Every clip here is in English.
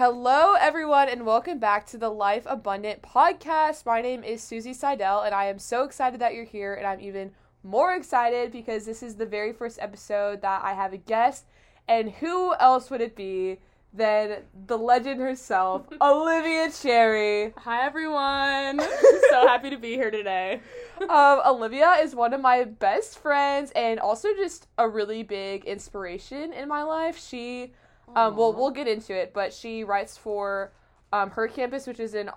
Hello, everyone, and welcome back to the Life Abundant podcast. My name is Susie Seidel, and I am so excited that you're here, and I'm even more excited because this is the very first episode that I have a guest, and who else would it be than the legend herself, Olivia Cherry. Hi everyone. so happy to be here today. Um, Olivia is one of my best friends and also just a really big inspiration in my life. She um, well, we'll get into it, but she writes for um, her campus, which is an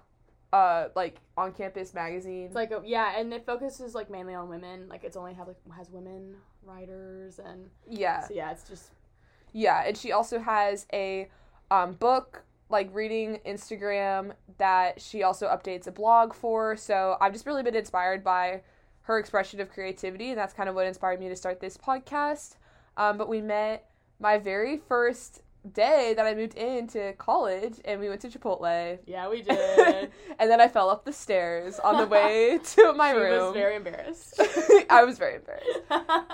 uh like on campus magazine. It's like a, yeah, and it focuses like mainly on women. Like it's only have like has women writers and yeah, so yeah, it's just yeah, and she also has a um, book like reading Instagram that she also updates a blog for. So I've just really been inspired by her expression of creativity, and that's kind of what inspired me to start this podcast. Um, but we met my very first day that I moved into college and we went to Chipotle. Yeah, we did. and then I fell up the stairs on the way to my she room. I was very embarrassed. I was very embarrassed.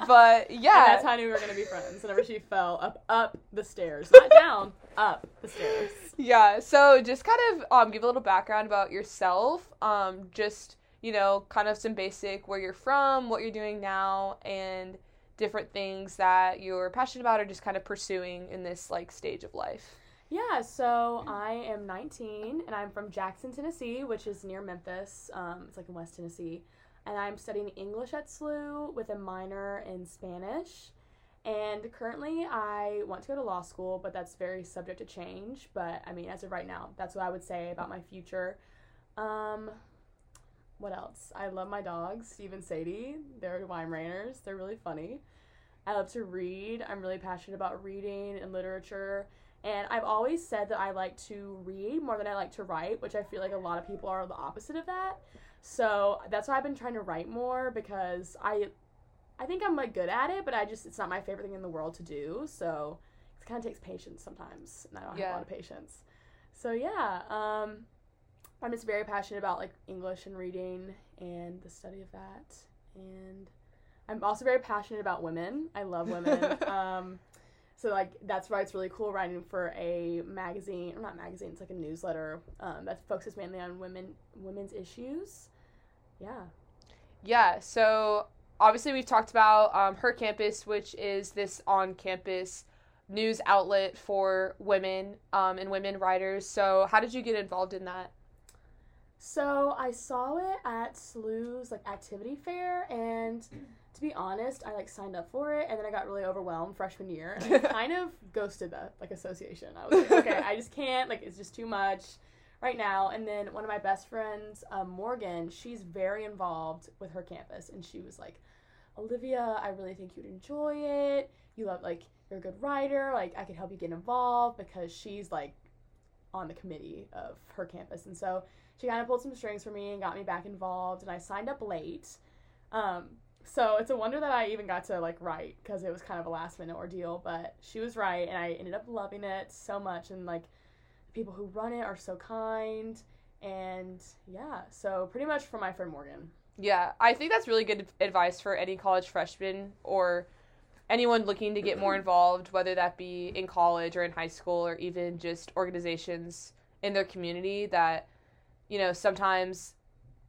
But yeah. And that's how I knew we were going to be friends. Whenever she fell up up the stairs. Not down, up the stairs. Yeah, so just kind of um give a little background about yourself. Um just, you know, kind of some basic where you're from, what you're doing now and different things that you're passionate about or just kind of pursuing in this like stage of life? Yeah, so I am 19 and I'm from Jackson, Tennessee, which is near Memphis. Um, it's like in West Tennessee. And I'm studying English at SLU with a minor in Spanish. And currently, I want to go to law school, but that's very subject to change. But I mean, as of right now, that's what I would say about my future. Um, what else? I love my dogs, Steve and Sadie. They're Weimaraner's. They're really funny. I love to read. I'm really passionate about reading and literature. And I've always said that I like to read more than I like to write, which I feel like a lot of people are the opposite of that. So that's why I've been trying to write more because I I think I'm like good at it, but I just it's not my favorite thing in the world to do. So it kind of takes patience sometimes, and I don't yeah. have a lot of patience. So yeah, um, I'm just very passionate about like English and reading and the study of that. And I'm also very passionate about women. I love women. um, so like that's why it's really cool writing for a magazine or not magazine. It's like a newsletter um, that focuses mainly on women women's issues. Yeah. Yeah. So obviously we've talked about um, her campus, which is this on campus news outlet for women um, and women writers. So how did you get involved in that? So I saw it at SLU's like activity fair, and to be honest, I like signed up for it, and then I got really overwhelmed freshman year, and I kind of ghosted the like association. I was like, okay, I just can't. Like, it's just too much right now. And then one of my best friends, um, Morgan, she's very involved with her campus, and she was like, Olivia, I really think you'd enjoy it. You love like you're a good writer. Like, I could help you get involved because she's like on the committee of her campus, and so she kind of pulled some strings for me and got me back involved and i signed up late. Um, so it's a wonder that i even got to like write because it was kind of a last minute ordeal but she was right and i ended up loving it so much and like the people who run it are so kind and yeah so pretty much for my friend morgan. Yeah i think that's really good advice for any college freshman or anyone looking to get more involved whether that be in college or in high school or even just organizations in their community that you know, sometimes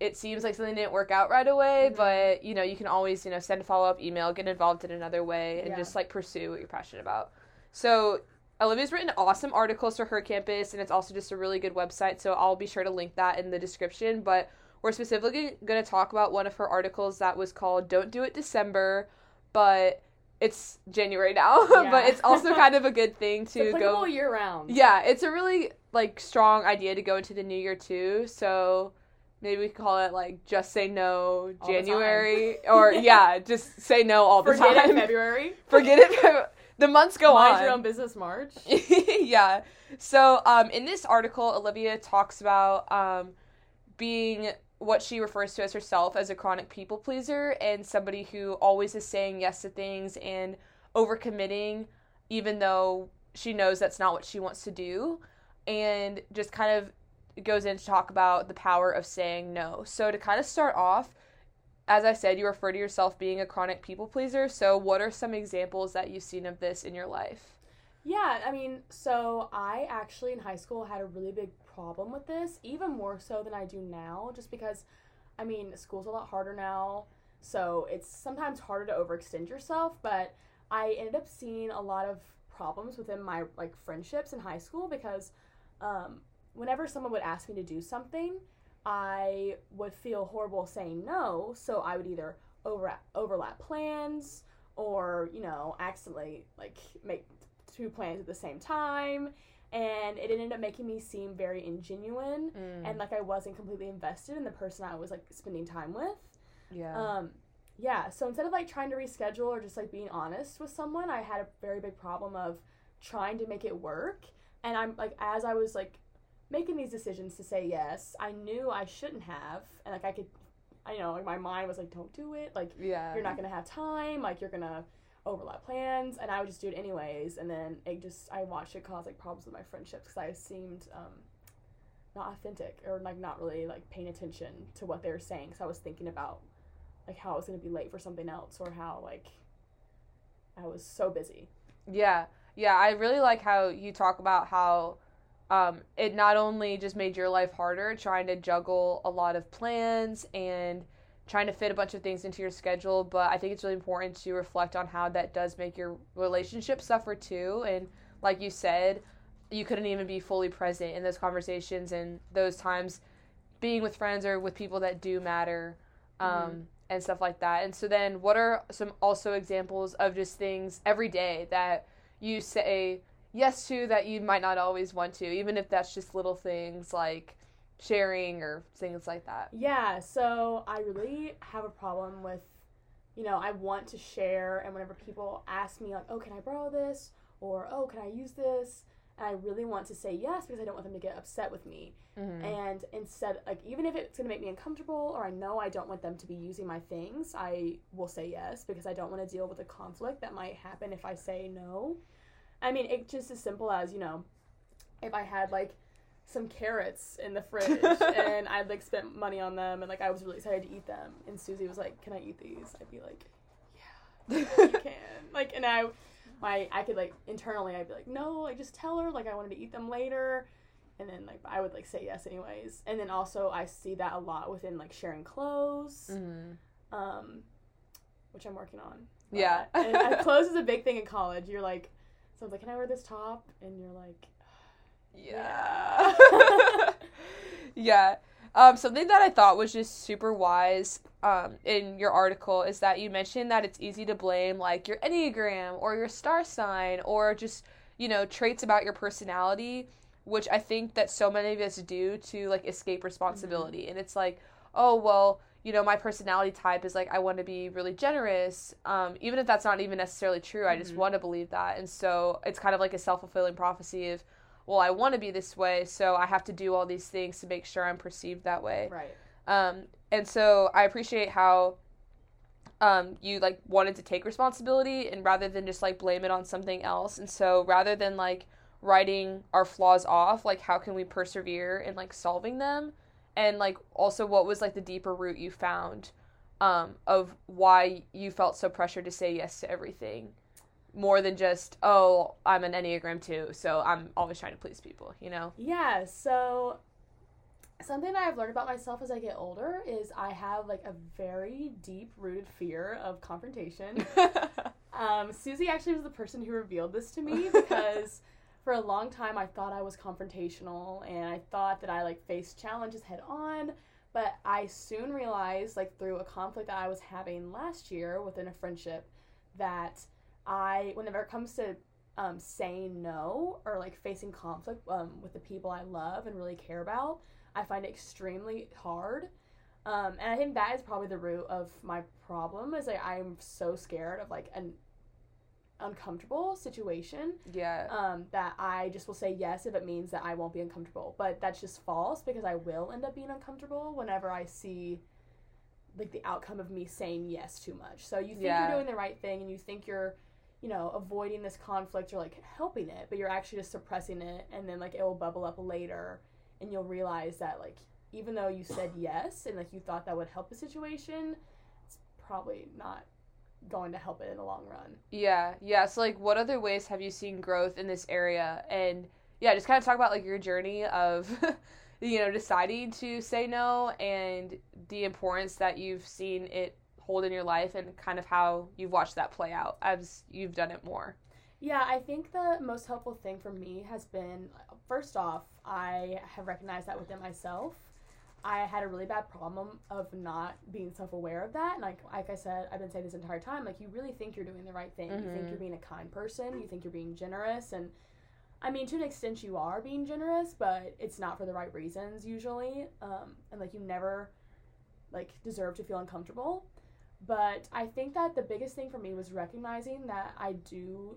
it seems like something didn't work out right away, mm-hmm. but you know, you can always, you know, send a follow up email, get involved in another way, and yeah. just like pursue what you're passionate about. So Olivia's written awesome articles for her campus, and it's also just a really good website. So I'll be sure to link that in the description. But we're specifically going to talk about one of her articles that was called "Don't Do It December," but it's January now. Yeah. but it's also kind of a good thing to go year round. Yeah, it's a really like strong idea to go into the new year too. So maybe we call it like just say no all January or yeah, just say no all the Forget time. Forget it February. Forget it. The months go Mind on. your own business, March. yeah. So um, in this article, Olivia talks about um, being what she refers to as herself as a chronic people pleaser and somebody who always is saying yes to things and overcommitting, even though she knows that's not what she wants to do and just kind of goes in to talk about the power of saying no. So to kind of start off, as I said, you refer to yourself being a chronic people pleaser. So what are some examples that you've seen of this in your life? Yeah, I mean, so I actually in high school had a really big problem with this, even more so than I do now, just because, I mean, school's a lot harder now, so it's sometimes harder to overextend yourself, but I ended up seeing a lot of problems within my like friendships in high school because um, whenever someone would ask me to do something, I would feel horrible saying no, so I would either overlap overlap plans or you know accidentally like make two plans at the same time and it ended up making me seem very ingenuine Mm. and like I wasn't completely invested in the person I was like spending time with. yeah. Um yeah, so instead of like trying to reschedule or just like being honest with someone, I had a very big problem of trying to make it work. And I'm like as I was like making these decisions to say yes, I knew I shouldn't have and like I could I know like my mind was like don't do it. Like yeah. you're not gonna have time like you're gonna overlap plans and i would just do it anyways and then it just i watched it cause like problems with my friendships because i seemed um not authentic or like not really like paying attention to what they were saying because i was thinking about like how i was gonna be late for something else or how like i was so busy Yeah, yeah. I really like how you talk about how um, it not only just made your life harder trying to juggle a lot of plans and trying to fit a bunch of things into your schedule, but I think it's really important to reflect on how that does make your relationship suffer too. And like you said, you couldn't even be fully present in those conversations and those times being with friends or with people that do matter um, Mhm. and stuff like that. And so then, what are some also examples of just things every day that you say yes to that you might not always want to, even if that's just little things like sharing or things like that? Yeah, so I really have a problem with, you know, I want to share, and whenever people ask me, like, oh, can I borrow this? Or, oh, can I use this? And I really want to say yes because I don't want them to get upset with me. Mm-hmm. And instead, like, even if it's going to make me uncomfortable or I know I don't want them to be using my things, I will say yes because I don't want to deal with the conflict that might happen if I say no. I mean, it's just as simple as, you know, if I had, like, some carrots in the fridge and I'd like spent money on them and like I was really excited to eat them and Susie was like, "Can I eat these?" I'd be like, "Yeah, you can." Like and I my I could like internally I'd be like, "No, like just tell her like I wanted to eat them later." And then like I would like say yes anyways. And then also I see that a lot within like sharing clothes mm-hmm. um which I'm working on. Yeah. Uh, and, and clothes is a big thing in college. You're like someone's like, "Can I wear this top?" and you're like, Yeah. yeah. Um, something that I thought was just super wise um, in your article is that you mentioned that it's easy to blame like your Enneagram or your star sign or just, you know, traits about your personality, which I think that so many of us do to like escape responsibility. And it's like, oh, well, you know, my personality type is like I want to be really generous. Um, even if that's not even necessarily true, I just Mhm. want to believe that. And so it's kind of like a self fulfilling prophecy of, well, I want to be this way, so I have to do all these things to make sure I'm perceived that way. right. Um, and so I appreciate how um, you like wanted to take responsibility and rather than just like blame it on something else. And so rather than like writing our flaws off, like how can we persevere in like solving them? And like also what was like the deeper root you found um, of why you felt so pressured to say yes to everything more than just oh i'm an enneagram two so i'm always trying to please people you know Yeah, so something that I've learned about myself as I get older is I have like a very deep rooted fear of confrontation. um, Susie actually was the person who revealed this to me because for a long time I thought I was confrontational and I thought that I like faced challenges head on. But I soon realized, like through a conflict that I was having last year within a friendship, that I, whenever it comes to um, saying no or like facing conflict um, with the people I love and really care about, I find it extremely hard. Um, and I think that is probably the root of my problem is like I'm so scared of like an uncomfortable situation yeah um, that I just will say yes if it means that I won't be uncomfortable. But that's just false because I will end up being uncomfortable whenever I see like the outcome of me saying yes too much. So you think Yeah. you're doing the right thing and you think you're, you know, avoiding this conflict or like helping it, but you're actually just suppressing it and then like it will bubble up later and you'll realize that like even though you said yes and like you thought that would help the situation, it's probably not going to help it in the long run. Yeah, yeah. So like, what other ways have you seen growth in this area? And yeah, just kind of talk about like your journey of, you know, deciding to say no and the importance that you've seen it hold in your life and kind of how you've watched that play out as you've done it more. Yeah, I think the most helpful thing for me has been first off, I have recognized that within myself. I had a really bad problem of not being self aware of that. And like like I said, I've been saying this entire time, like you really think you're doing the right thing. Mm-hmm. You think mm-hmm. you're being a kind person, you think you're being generous and I mean, to an extent, you are being generous, but it's not for the right reasons usually, um, and like you never like deserve to feel uncomfortable. But I think that the biggest thing for me was recognizing that I do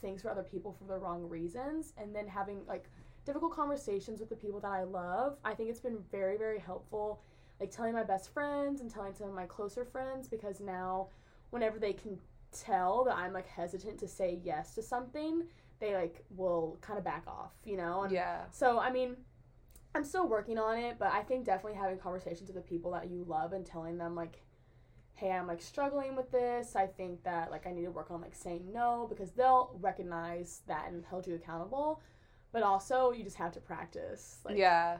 things for other people for the wrong reasons and then having like difficult conversations with the people that I love. I think it's been very, very helpful, like telling my best friends and telling some of my closer friends because now, whenever they can tell that I'm like hesitant to say yes to something, they like will kind of back off, you know? And yeah. So, I mean, I'm still working on it, but I think definitely having conversations with the people that you love and telling them, like, hey, I'm like struggling with this. I think that like I need to work on like saying no because they'll recognize that and hold you accountable. But also, you just have to practice. Like, yeah.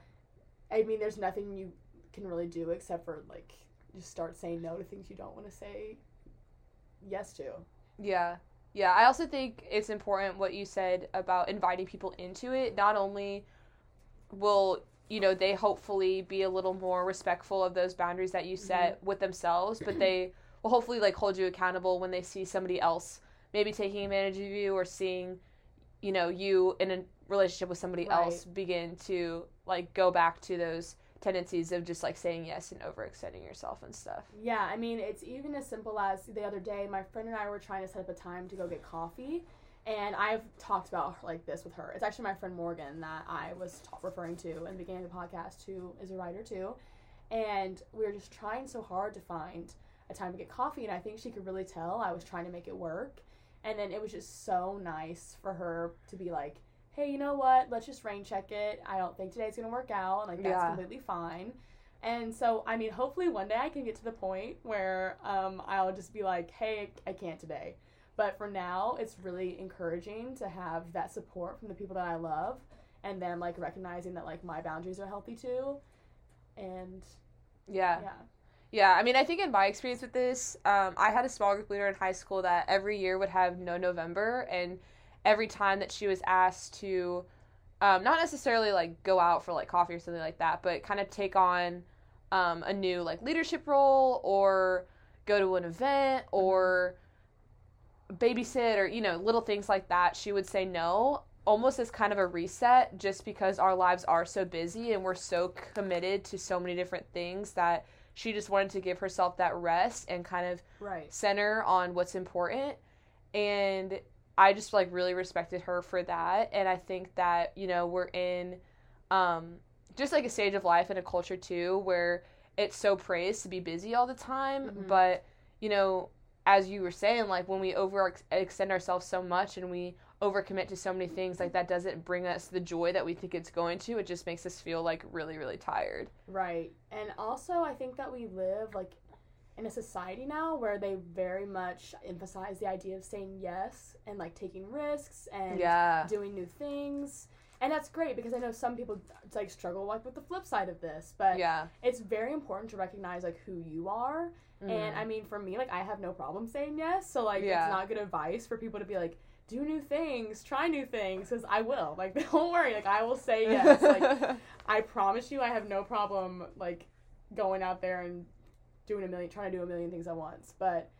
I mean, there's nothing you can really do except for like just start saying no to things you don't want to say yes to. Yeah. Yeah, I also think it's important what you said about inviting people into it. Not only will you know they hopefully be a little more respectful of those boundaries that you set mm-hmm. with themselves but they will hopefully like hold you accountable when they see somebody else maybe taking advantage of you or seeing you know you in a relationship with somebody right. else begin to like go back to those tendencies of just like saying yes and overextending yourself and stuff. Yeah, I mean, it's even as simple as the other day, my friend and I were trying to set up a time to go get coffee, and I've talked about like this with her. It's actually my friend Morgan that I was t- referring to in the beginning of the podcast, who is a writer too. And we were just trying so hard to find a time to get coffee, and I think she could really tell I was trying to make it work. And then it was just so nice for her to be like, "Hey, you know what? Let's just rain check it. I don't think today's gonna work out, and like that's yeah. completely fine." And so, I mean, hopefully one day I can get to the point where um, I'll just be like, "Hey, I can't today." But for now, it's really encouraging to have that support from the people that I love and then like recognizing that like my boundaries are healthy too. And yeah. Yeah. Yeah, I mean, I think in my experience with this, um, I had a small group leader in high school that every year would have no November, and every time that she was asked to, um, not necessarily like go out for like coffee or something like that, but kind of take on um, a new like leadership role or go to an event mm-hmm. or babysit or you know little things like that she would say no almost as kind of a reset just because our lives are so busy and we're so committed to so many different things that she just wanted to give herself that rest and kind of right. center on what's important and i just like really respected her for that and i think that you know we're in um just like a stage of life and a culture too where it's so praised to be busy all the time mm-hmm. but you know as you were saying, like when we overextend ourselves so much and we overcommit to so many things, like that doesn't bring us the joy that we think it's going to. It just makes us feel like really, really tired. Right. And also, I think that we live like in a society now where they very much emphasize the idea of saying yes and like taking risks and yeah. doing new things. And that's great because I know some people like struggle like with the flip side of this, but yeah. it's very important to recognize like who you are Mm. And I mean, for me, like I have no problem saying yes. So like, yeah. it's not good advice for people to be like, do new things, try new things, because I will. Like, don't worry. Like, I will say yes. like, I promise you, I have no problem like going out there and doing a million, trying to do a million things at once. But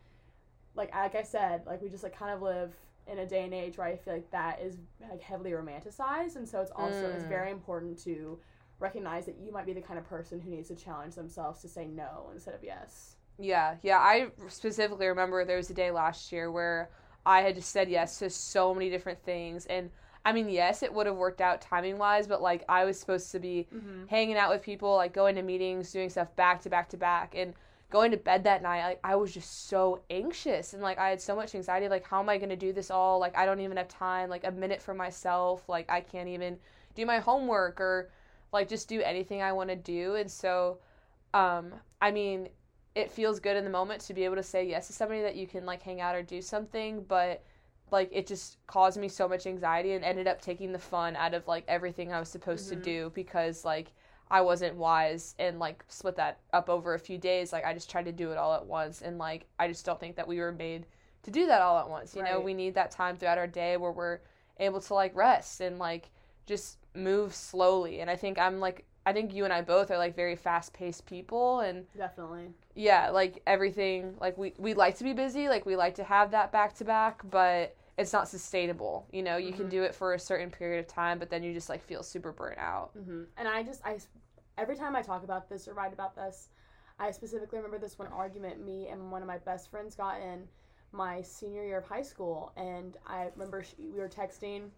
like, like I said, like we just like kind of live in a day and age where I feel like that is like heavily romanticized, and so it's also mm. it's very important to recognize that you might be the kind of person who needs to challenge themselves to say no instead of yes. Yeah, yeah. I specifically remember there was a day last year where I had just said yes to so many different things. And I mean, yes, it would have worked out timing wise, but like I was supposed to be mm-hmm. hanging out with people, like going to meetings, doing stuff back to back to back. And going to bed that night, like I was just so anxious and like I had so much anxiety. Like, how am I going to do this all? Like, I don't even have time, like a minute for myself. Like, I can't even do my homework or like just do anything I want to do. And so, um, I mean, it feels good in the moment to be able to say yes to somebody that you can like hang out or do something, but like it just caused me so much anxiety and ended up taking the fun out of like everything I was supposed Mhm. to do because like I wasn't wise and like split that up over a few days. Like I just tried to do it all at once and like I just don't think that we were made to do that all at once. You know, we need that time throughout our day where we're able to like rest and like just move slowly. And I think I'm like I think you and I both are like very fast paced people and Definitely. yeah, like everything like we we like to be busy, like we like to have that back to back, but it's not sustainable. You know, you can Mhm. do it for a certain period of time, but then you just like feel super burnt out. hmm And I just, I, every time I talk about this or write about this, I specifically remember this one argument me and one of my best friends got in my senior year of high school, and I remember she, we were texting,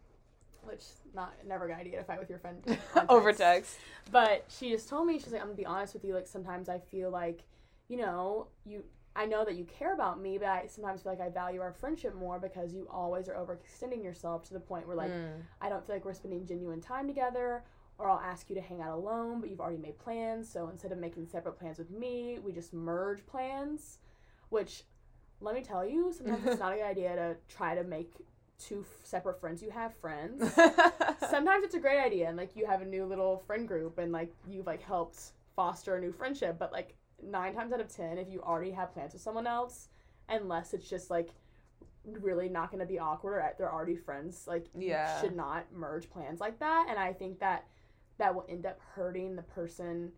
which not never a good idea to fight with your friend Over text. But she just told me she's like, I'm gonna be honest with you. Like sometimes I feel like, you know, you. I know that you care about me, but I sometimes feel like I value our friendship more because you always are overextending yourself to the point where like Mm. I don't feel like we're spending genuine time together, or I'll ask you to hang out alone, but you've already made plans. So instead of making separate plans with me, we just merge plans. Which, let me tell you, sometimes it's not a good idea to try to make two f- separate friends you have friends. sometimes it's a great idea, and like you have a new little friend group, and like you've like helped foster a new friendship. But like nine times out of ten, if you already have plans with someone else, unless it's just like really not going to be awkward or they're already friends like Yeah. you should not merge plans like that. And i think that that will end up hurting the person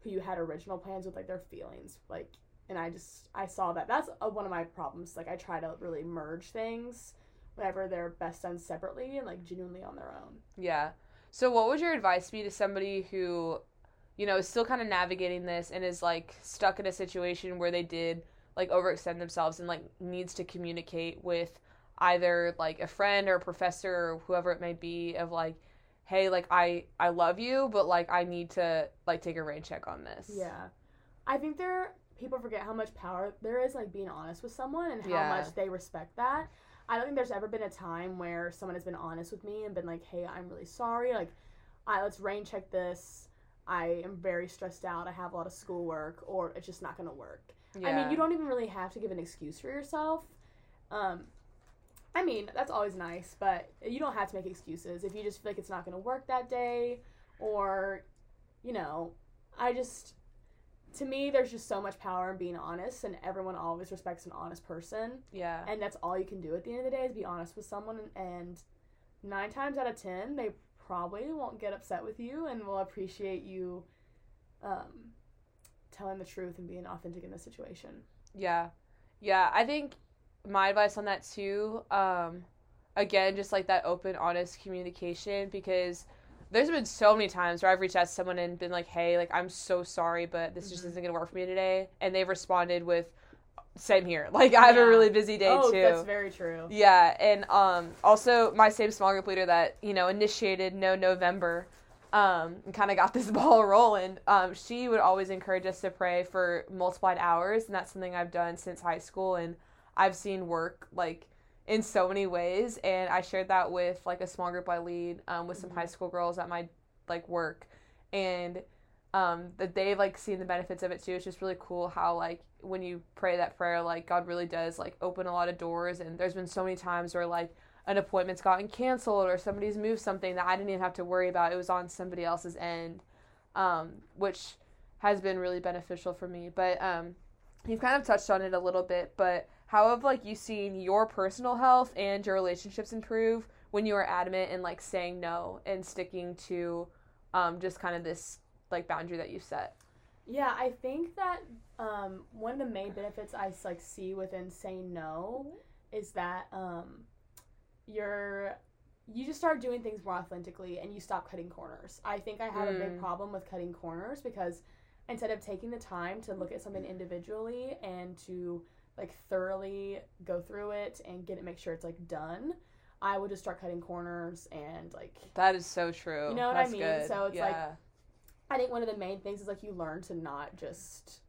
who you had original plans with like their feelings. Like and i just i saw that. That's uh one of my problems. Like i try to really merge things whenever they're best done separately and like genuinely on their own. Yeah. So what would your advice be to somebody who, you know, is still kind of navigating this and is like stuck in a situation where they did like overextend themselves and like needs to communicate with either like a friend or a professor or whoever it may be of like, hey, like I I love you, but like I need to like take a rain check on this. Yeah. I think there people forget how much power there is like being honest with someone and how Yeah. much they respect that. I don't think there's ever been a time where someone has been honest with me and been like, "Hey, I'm really sorry. Like, I let's rain check this. I am very stressed out. I have a lot of schoolwork or it's just not going to work." Yeah. I mean, you don't even really have to give an excuse for yourself. Um I mean, that's always nice, but you don't have to make excuses if you just feel like it's not going to work that day or you know, I just to me there's just so much power in being honest and everyone always respects an honest person Yeah. and that's all you can do at the end of the day is be honest with someone and 9 times out of 10 they probably won't get upset with you and will appreciate you um telling the truth and being authentic in the situation. Yeah. Yeah, I think my advice on that too, um, again, just like that open, honest communication because there's been so many times where I've reached out to someone and been like, hey, like, I'm so sorry, but this just Mhm. isn't going to work for me today. And they've responded with, same here. Like, I have a really busy day oh, too. that's very true. Yeah, and um, also my same small group leader that you know initiated No November, um, and kind of got this ball rolling. Um, she would always encourage us to pray for multiplied hours, and that's something I've done since high school, and I've seen work like in so many ways. And I shared that with like a small group I lead um, with some Mhm. high school girls at my like work, and um, that they've like seen the benefits of it too. It's just really cool how like when you pray that prayer, like God really does like open a lot of doors. And there's been so many times where like an appointment's gotten canceled or somebody's moved something that I didn't even have to worry about. It was on somebody else's end, um, which has been really beneficial for me. But um, you've kind of touched on it a little bit. But how have like you seen your personal health and your relationships improve when you are adamant and like saying no and sticking to um, just kind of this like boundary that you set? Yeah, I think that um, one of the main benefits I like see within saying no is that um, you're you just start doing things more authentically and you stop cutting corners. I think I have a big Mm. problem with cutting corners because instead of taking the time to look at something individually and to like thoroughly go through it and get it make sure it's like done, I would just start cutting corners and like That is so true. You know what I That's mean? Good. So it's like- yeah. I think one of the main things is like you learn to not just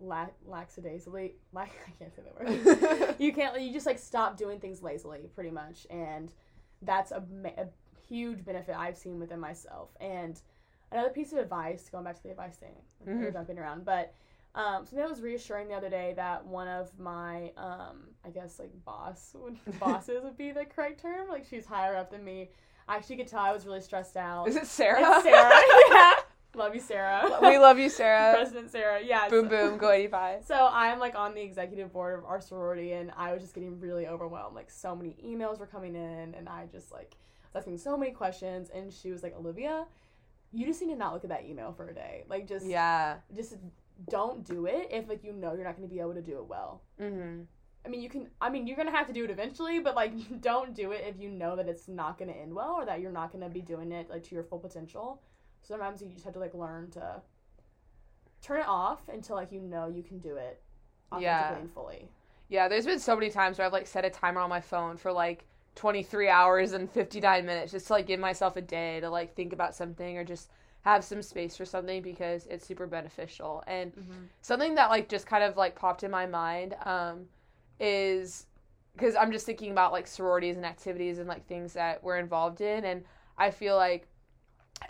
la- lackadaisically. Lack, I can't say that word. you can't. You just like stop doing things lazily, pretty much, and that's a, a huge benefit I've seen within myself. And another piece of advice, going back to the advice thing, Mhm. we're jumping around, but Um, something that was reassuring the other day that one of my, um, I guess like boss, would, bosses would be the correct term. Like she's higher up than me. I actually could tell I was really stressed out. Is it Sarah? It's Sarah. yeah. Love you, Sarah. we love you, Sarah. President Sarah. Yeah. boom, boom, go 85. So I'm like on the executive board of our sorority, and I was just getting really overwhelmed. Like so many emails were coming in, and I just like was asking so many questions. And she was like, Olivia, you just need to not look at that email for a day. Like just Yeah. just don't do it if like you know you're not going to be able to do it well. Mm-hmm. I mean, you can. I mean, you're gonna have to do it eventually, but like, don't do it if you know that it's not gonna end well or that you're not gonna be doing it like to your full potential. Sometimes you just have to like learn to turn it off until like you know you can do it authentically Yeah. and fully. Yeah, there's been so many times where I've like set a timer on my phone for like 23 hours and 59 minutes just to like give myself a day to like think about something or just have some space for something because it's super beneficial. And something that like just kind of like popped in my mind um is because I'm just thinking about like sororities and activities and like things that we're involved in and I feel like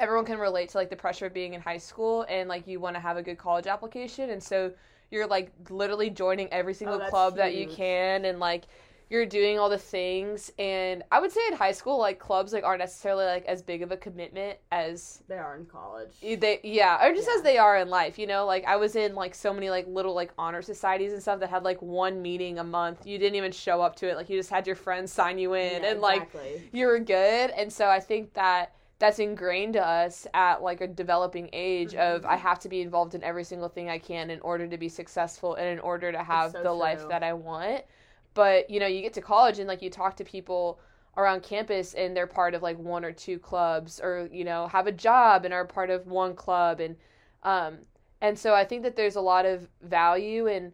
everyone can relate to like the pressure of being in high school and like you want to have a good college application and so you're like literally joining every oh, single that's club that you can and like you're doing all the things and i would say in high school like clubs like aren't necessarily like as big of a commitment as They are in college. they yeah or just Yeah. as they are in life you know like i was in like so many like little like honor societies and stuff that had like one meeting a month you didn't even show up to it like you just had your friends sign you in Yeah, and like you were good and so i think that that's ingrained to us at like a developing age of Mhm. i have to be involved in every single thing i can in order to be successful and in order to have so the life that i want but you know you get to college and like you talk to people around campus and they're part of like one or two clubs or you know have a job and are part of one club and um and so i think that there's a lot of value in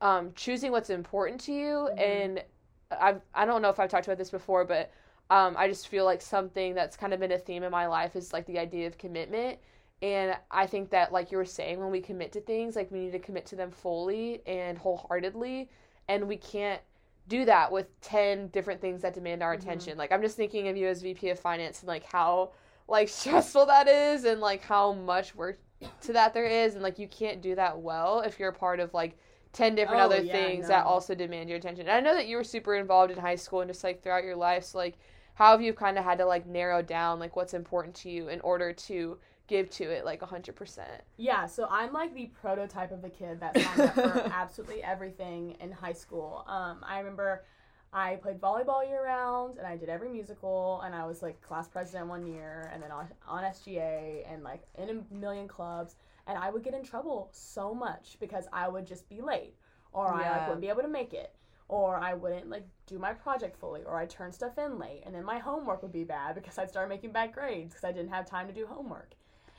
um choosing what's important to you Mhm. and i i don't know if i've talked about this before but um, I just feel like something that's kind of been a theme in my life is like the idea of commitment. And I think that, like you were saying, when we commit to things, like we need to commit to them fully and wholeheartedly. And we can't do that with 10 different things that demand our Mhm. attention. Like, I'm just thinking of you as VP of Finance and like how like stressful that is and like how much work to that there is. And like, you can't do that well if you're a part of like 10 different Oh, other yeah, things that also demand your attention. And I know that you were super involved in high school and just like throughout your life. So, like, how have you kind of had to like narrow down like what's important to you in order to give to it like 100%? Yeah, so I'm like the prototype of the kid that signed up for absolutely everything in high school. Um, I remember I played volleyball year round and I did every musical and I was like class president one year and then on, on SGA and like in a million clubs and I would get in trouble so much because I would just be late or I like wouldn't be able to make it or I wouldn't like do my project fully or I'd turn stuff in late and then my homework would be bad because I'd start making bad grades because I didn't have time to do homework.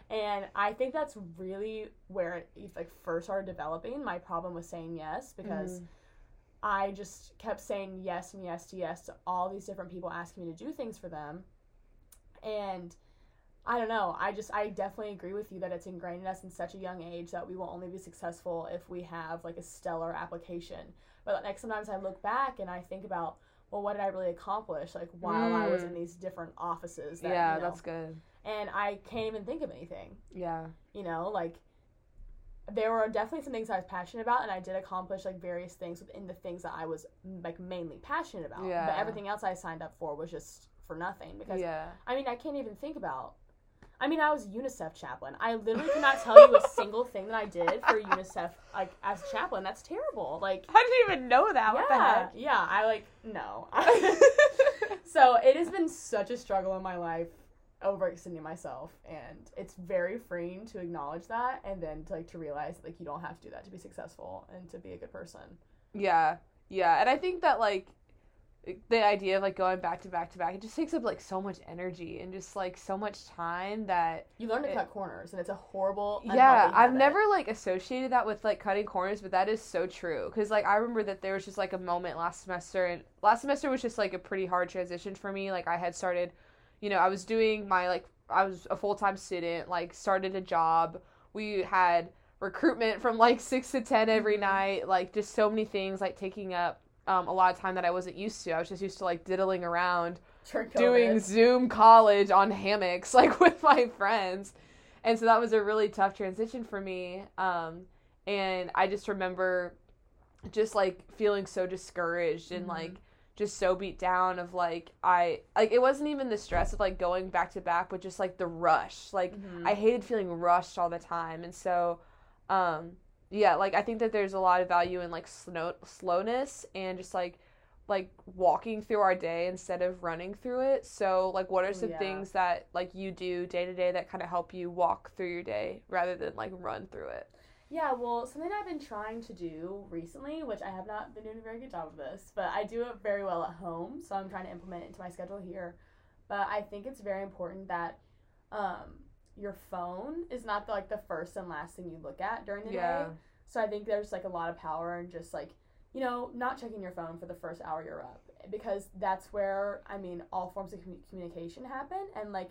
And I think that's really where it like first started developing my problem with saying yes because mm-hmm. I just kept saying yes and yes to yes to all these different people asking me to do things for them. And I don't know, I just I definitely agree with you that it's ingrained in us in such a young age that we will only be successful if we have like a stellar application. But like sometimes I look back and I think about well, what did I really accomplish? Like while I was Mm. in these different offices. That, yeah, you know, that's good. and I can't even think of anything. Yeah. You know, like there were definitely some things I was passionate about, and I did accomplish like various things within the things that I was like mainly passionate about. Yeah. But everything else I signed up for was just for nothing because Yeah. I mean I can't even think about. I mean, I was UNICEF chaplain. I literally cannot tell you a single thing that I did for UNICEF, like as a chaplain. That's terrible. Like, I didn't even know that. What the yeah, heck? yeah. I like no. so it has been such a struggle in my life overextending myself and it's very freeing to acknowledge that and then to like to realize that, like you don't have to do that to be successful and to be a good person Yeah, yeah, and I think that like the idea of like going back to back to back, it just takes up like so much energy and just like so much time that you learn to It- cut corners and it's a horrible yeah, I've habit. never like associated that with like cutting corners, but that is so true because like I remember that there was just like a moment last semester, and last semester was just like a pretty hard transition for me. Like I had started, you know, I was doing my like I was a full time student, like started a job. We had recruitment from like six to ten every Mhm. night, like just so many things like taking up um, a lot of time that I wasn't used to. I was just used to like diddling around doing Zoom college on hammocks, like with my friends. And so that was a really tough transition for me. Um, and I just remember just like feeling so discouraged and Mhm. like just so beat down of like I like it wasn't even the stress of like going back to back but just like the rush like Mhm. I hated feeling rushed all the time and so um yeah like I think that there's a lot of value in like slow slowness and just like like walking through our day instead of running through it so like what are some Yeah. things that like you do day to day that kind of help you walk through your day rather than like run through it Yeah, well, something I've been trying to do recently, which I have not been doing a very good job of this, but I do it very well at home, so I'm trying to implement it into my schedule here. But I think it's very important that um, your phone is not the, like the first and last thing you look at during the Yeah. day. So I think there's like a lot of power in just like you know not checking your phone for the first hour you're up. Because that's where I mean all forms of commu- communication happen. And like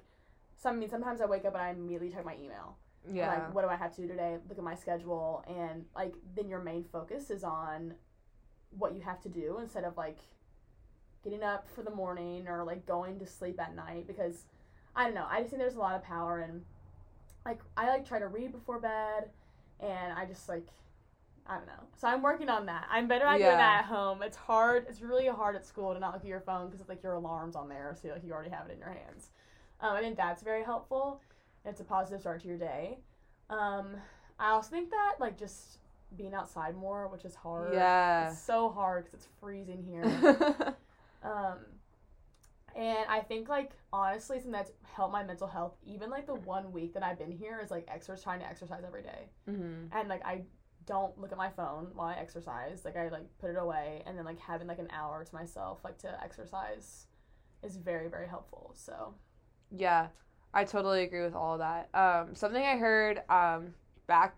some I mean sometimes I wake up and I immediately check my email. Yeah. like what do i have to do today? Look at my schedule. And like then your main focus is on what you have to do instead of like getting up for the morning or like going to sleep at night. Because i don't know. I just think there's a lot of power in like i like try to read before bed and i just like i don't know so i'm working on that i'm better at doing that at home it's hard it's really hard at school to not look at your phone because it's like your alarms on there so like you already have it in your hands um, i think that's very helpful it's a positive start to your day. Um, I also think that like just being outside more, which is hard. Yeah. It's so hard because it's freezing here. um, and I think like honestly, something that's helped my mental health, even like the one week that I've been here, is like exercise, trying to exercise every day. hmm And like I don't look at my phone while I exercise. Like I like put it away, and then like having like an hour to myself, like to exercise, is very very helpful. So Yeah, I totally agree with all of that. Um, something I heard um, back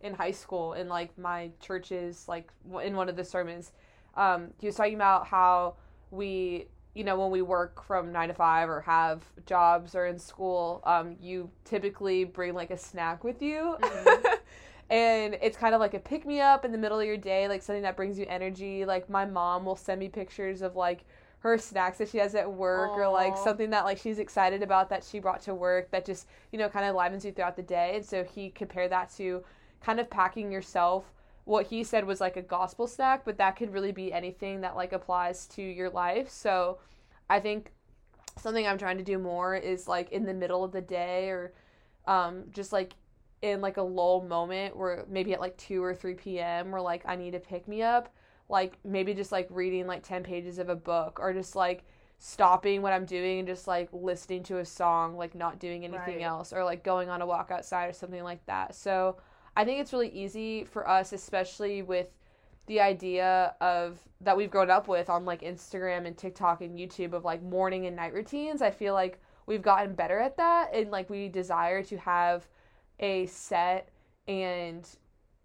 in high school in like my church's like in one of the sermons, um, he was talking about how we, you know, when we work from nine to five or have jobs or in school, um, you typically bring like a snack with you. Mhm. And it's kind of like a pick me up in the middle of your day, like something that brings you energy. Like my mom will send me pictures of like her snacks that she has at work or like something that like she's excited about that she brought to work that just you know kind of livens you throughout the day and so he compared that to kind of packing yourself what he said was like a gospel snack but that could really be anything that like applies to your life so i think something i'm trying to do more is like in the middle of the day or um just like in like a lull moment where maybe at like 2 or 3 p.m. where like I need to pick me up like maybe just like reading like 10 pages of a book or just like stopping what I'm doing and just like listening to a song like not doing anything Right. else or like going on a walk outside or something like that. So I think it's really easy for us especially with the idea of that we've grown up with on like Instagram and TikTok and YouTube of like morning and night routines. I feel like we've gotten better at that and like we desire to have a set and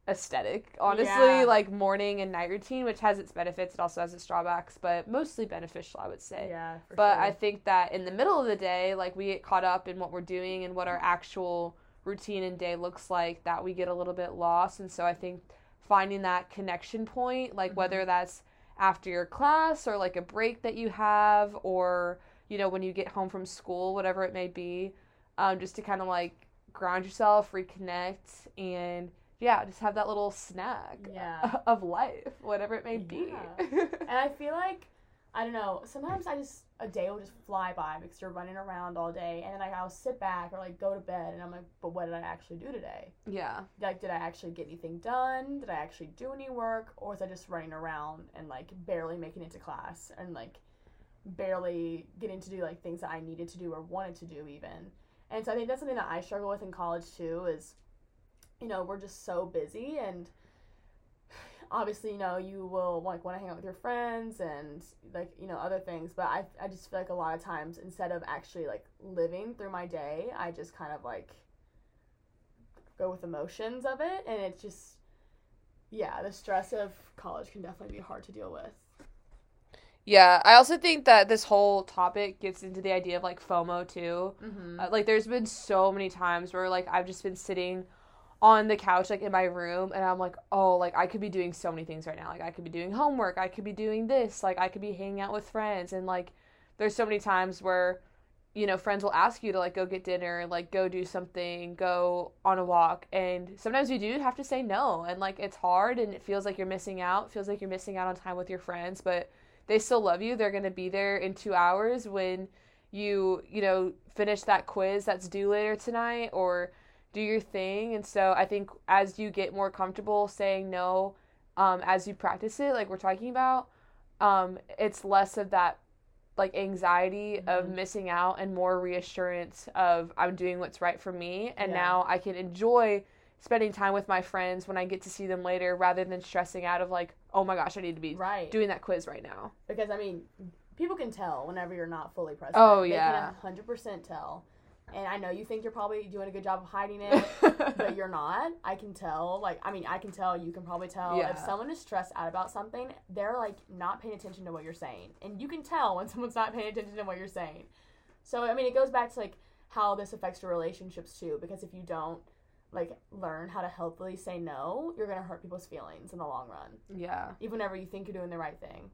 aesthetic honestly Yeah. like morning and night routine which has its benefits it also has its drawbacks but mostly beneficial i would say yeah, but sure. i think that in the middle of the day like we get caught up in what we're doing and what our actual routine and day looks like that we get a little bit lost and so i think finding that connection point like Mhm. whether that's after your class or like a break that you have or you know when you get home from school whatever it may be um, just to kind of like ground yourself reconnect and yeah just have that little snack Yeah. of life whatever it may be And I feel like I don't know. Sometimes I just a day will just fly by because you're running around all day, and then like, I'll sit back or like go to bed, and I'm like, but what did I actually do today? yeah Like, did I actually get anything done? Did I actually do any work, or was I just running around and like barely making it to class and like barely getting to do like things that I needed to do or wanted to do even? And so I think that's something that I struggle with in college too. Is you know we're just so busy and obviously you know you will like want to hang out with your friends and like you know other things but I, I just feel like a lot of times instead of actually like living through my day i just kind of like go with emotions of it and it's just yeah the stress of college can definitely be hard to deal with Yeah, I also think that this whole topic gets into the idea of like FOMO too. mm-hmm. Uh, like, there's been so many times where like I've just been sitting on the couch like in my room and I'm like, oh, like I could be doing so many things right now. Like I could be doing homework, I could be doing this, like I could be hanging out with friends, and like there's so many times where you know, friends will ask you to like go get dinner, like go do something, go on a walk, and sometimes you do have to say no, and like it's hard and it feels like you're missing out, feels like you're missing out on time with your friends, but they still love you. They're going to be there in 2 hours when you, you know, finish that quiz that's due later tonight or do your thing. And so I think as you get more comfortable saying no, um, as you practice it, like we're talking about, um, it's less of that like anxiety mm-hmm. of missing out and more reassurance of I'm doing what's right for me and yeah. now I can enjoy spending time with my friends when I get to see them later rather than stressing out of like oh my gosh I need to be right. doing that quiz right now. Because I mean people can tell whenever you're not fully present. Oh yeah. They can 100% tell. And I know you think you're probably doing a good job of hiding it, but you're not. I can tell. Like, I mean, I can tell. You can probably tell. Yeah. If someone is stressed out about something, they're like not paying attention to what you're saying, and you can tell when someone's not paying attention to what you're saying. So, I mean, it goes back to like how this affects your relationships too. Because if you don't like learn how to healthily say no, you're gonna hurt people's feelings in the long run. Yeah. Even whenever you think you're doing the right thing.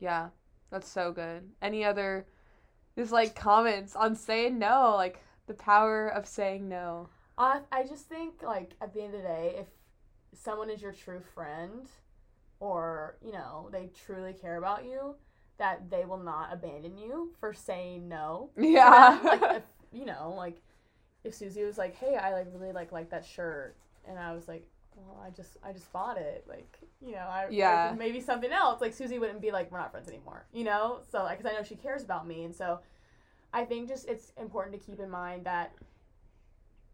Yeah, that's so good. Any other just like comments on saying no, like the power of saying no. I I just think like at the end of the day, if someone is your true friend, or you know they truly care about you, that they will not abandon you for saying no. Yeah. like if you know like if Susie was like, hey, I like really like like that shirt, and I was like, well, I just I just bought it. Like, you know, I yeah like, maybe something else. Like Susie wouldn't be like we're not friends anymore. You know, so like because I know she cares about me, and so I think just it's important to keep in mind that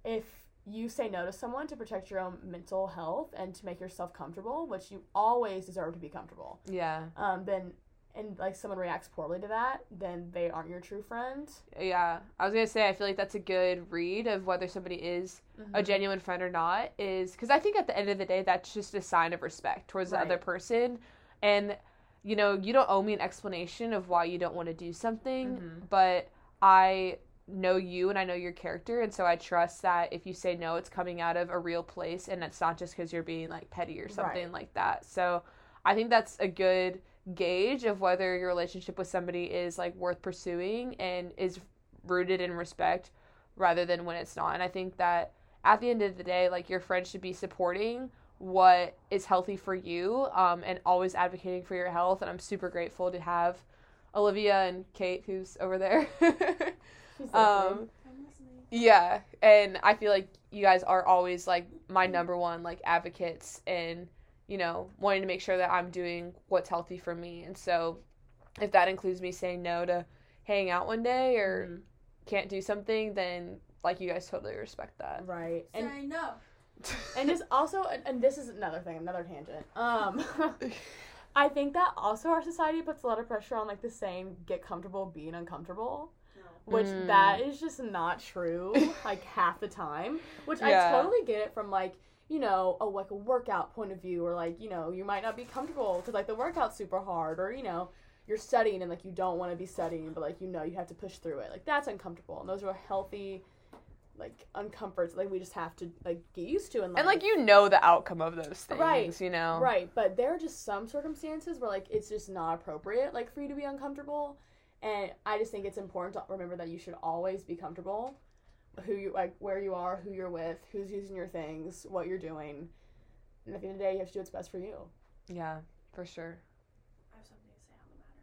if you say no to someone to protect your own mental health and to make yourself comfortable, which you always deserve to be comfortable. Yeah. Um. Then and like someone reacts poorly to that, then they aren't your true friend. Yeah. I was going to say I feel like that's a good read of whether somebody is mm-hmm. a genuine friend or not is cuz I think at the end of the day that's just a sign of respect towards right. the other person and you know, you don't owe me an explanation of why you don't want to do something, mm-hmm. but I know you and I know your character and so I trust that if you say no it's coming out of a real place and it's not just cuz you're being like petty or something right. like that. So I think that's a good gauge of whether your relationship with somebody is like worth pursuing and is rooted in respect rather than when it's not. And I think that at the end of the day, like your friend should be supporting what is healthy for you um, and always advocating for your health. And I'm super grateful to have Olivia and Kate, who's over there. um, yeah, and I feel like you guys are always like my number one like advocates and you know, wanting to make sure that I'm doing what's healthy for me. And so if that includes me saying no to hang out one day or mm-hmm. can't do something, then like you guys totally respect that. Right. And Say no. and just also and this is another thing, another tangent. Um I think that also our society puts a lot of pressure on like the saying get comfortable being uncomfortable. Which mm. that is just not true, like half the time. Which yeah. I totally get it from like you know, a like a workout point of view, or like you know, you might not be comfortable because like the workout's super hard, or you know, you're studying and like you don't want to be studying, but like you know you have to push through it. Like that's uncomfortable, and those are healthy like uncomforts like we just have to like get used to and like you know the outcome of those things right you know right but there are just some circumstances where like it's just not appropriate like for you to be uncomfortable and i just think it's important to remember that you should always be comfortable who you like where you are, who you're with, who's using your things, what you're doing. And at the end of the day, you have to do what's best for you. Yeah, for sure. I have something to say on the matter.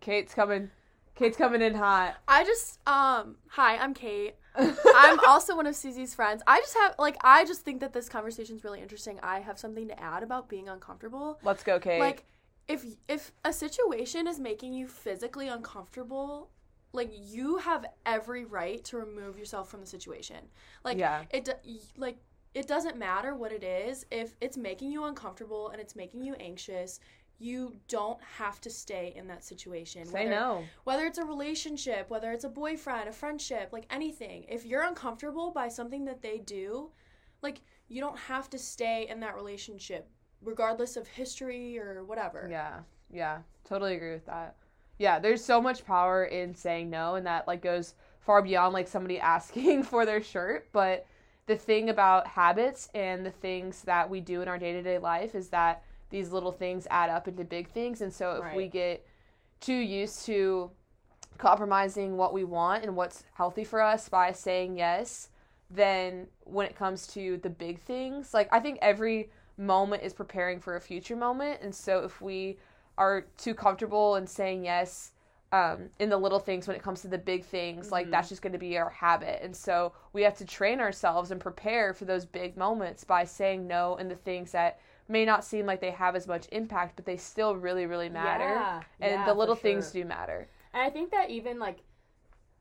Kate's coming. Kate's coming in hot. I just um hi, I'm Kate. I'm also one of Susie's friends. I just have like I just think that this conversation is really interesting. I have something to add about being uncomfortable. Let's go, Kate. Like if if a situation is making you physically uncomfortable, like you have every right to remove yourself from the situation. Like yeah. it like it doesn't matter what it is if it's making you uncomfortable and it's making you anxious. You don't have to stay in that situation. Say whether, no. Whether it's a relationship, whether it's a boyfriend, a friendship, like anything. If you're uncomfortable by something that they do, like you don't have to stay in that relationship regardless of history or whatever. Yeah. Yeah. Totally agree with that yeah, there's so much power in saying no, and that like goes far beyond like somebody asking for their shirt. But the thing about habits and the things that we do in our day to day life is that these little things add up into big things, and so if right. we get too used to compromising what we want and what's healthy for us by saying yes then when it comes to the big things. Like I think every moment is preparing for a future moment, and so if we are too comfortable in saying yes um, in the little things when it comes to the big things, mm-hmm. like that's just going to be our habit. And so we have to train ourselves and prepare for those big moments by saying no in the things that may not seem like they have as much impact, but they still really, really matter. Yeah, and yeah, the little things do matter. And I think that even like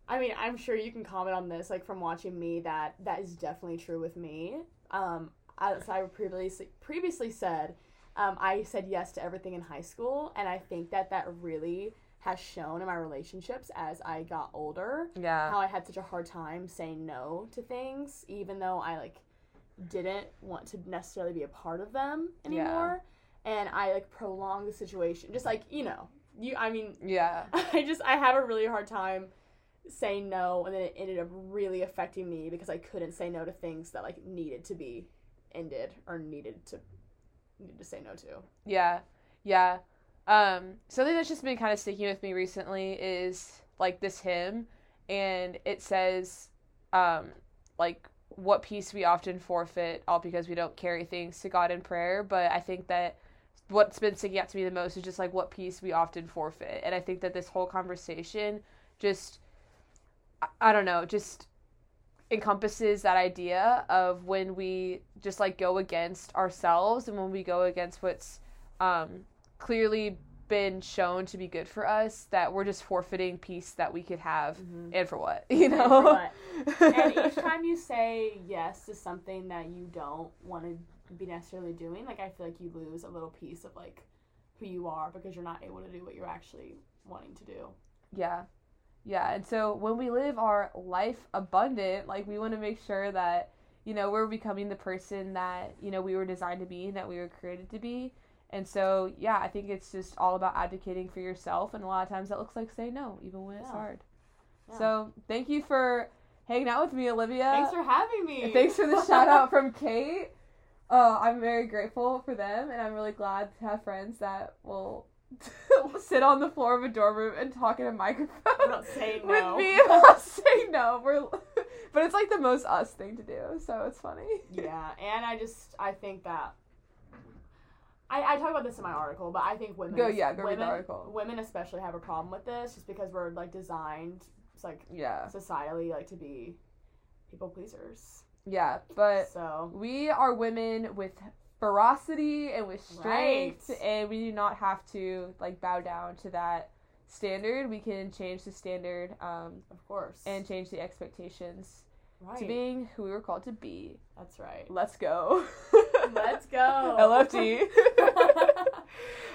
I mean, I'm sure you can comment on this, like from watching me, that that is definitely true with me. Um, as I previously previously said, um, I said yes to everything in high school, and I think that that really has shown in my relationships as I got older. Yeah. How I had such a hard time saying no to things, even though I like didn't want to necessarily be a part of them anymore. Yeah. And I like prolonged the situation, just like you know, you. I mean, yeah. I just I had a really hard time saying no and then it ended up really affecting me because I couldn't say no to things that like needed to be ended or needed to needed to say no to. Yeah. Yeah. Um something that's just been kind of sticking with me recently is like this hymn and it says um like what peace we often forfeit all because we don't carry things to God in prayer, but I think that what's been sticking out to me the most is just like what peace we often forfeit. And I think that this whole conversation just I don't know, just encompasses that idea of when we just like go against ourselves and when we go against what's um, clearly been shown to be good for us that we're just forfeiting peace that we could have mm-hmm. and for what you know what. and each time you say yes to something that you don't want to be necessarily doing like i feel like you lose a little piece of like who you are because you're not able to do what you're actually wanting to do yeah yeah, and so when we live our life abundant, like we want to make sure that you know we're becoming the person that you know we were designed to be and that we were created to be. And so, yeah, I think it's just all about advocating for yourself, and a lot of times that looks like saying no, even when yeah. it's hard. Yeah. So, thank you for hanging out with me, Olivia. Thanks for having me. thanks for the shout out from Kate. Uh, I'm very grateful for them, and I'm really glad to have friends that will sit on the floor of a dorm room and talk in a microphone I'm not saying no. with me and not say no. We're, but it's like the most us thing to do, so it's funny. Yeah, and I just I think that I, I talk about this in my article, but I think women go yeah go women, read the article. Women especially have a problem with this just because we're like designed it's like yeah societally like to be people pleasers. Yeah, but so we are women with ferocity and with strength right. and we do not have to like bow down to that standard. We can change the standard um of course. and change the expectations right. to being who we were called to be. That's right. Let's go. Let's go. Lft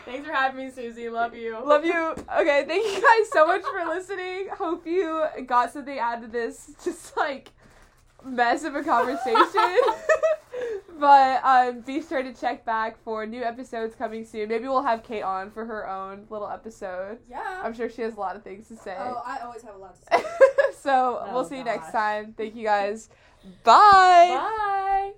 thanks for having me susie. Love you. Love you. Okay thank you guys so much for listening. Hope you got something out of this just like mess of a conversation but um, be sure to check back for new episodes coming soon. Maybe we'll have Kate on for her own little episode. Yeah. I'm sure she has a lot of things to say. Oh, I always have a lot to say. so oh, we'll see gosh. you next time. Thank you guys. Bye. Bye.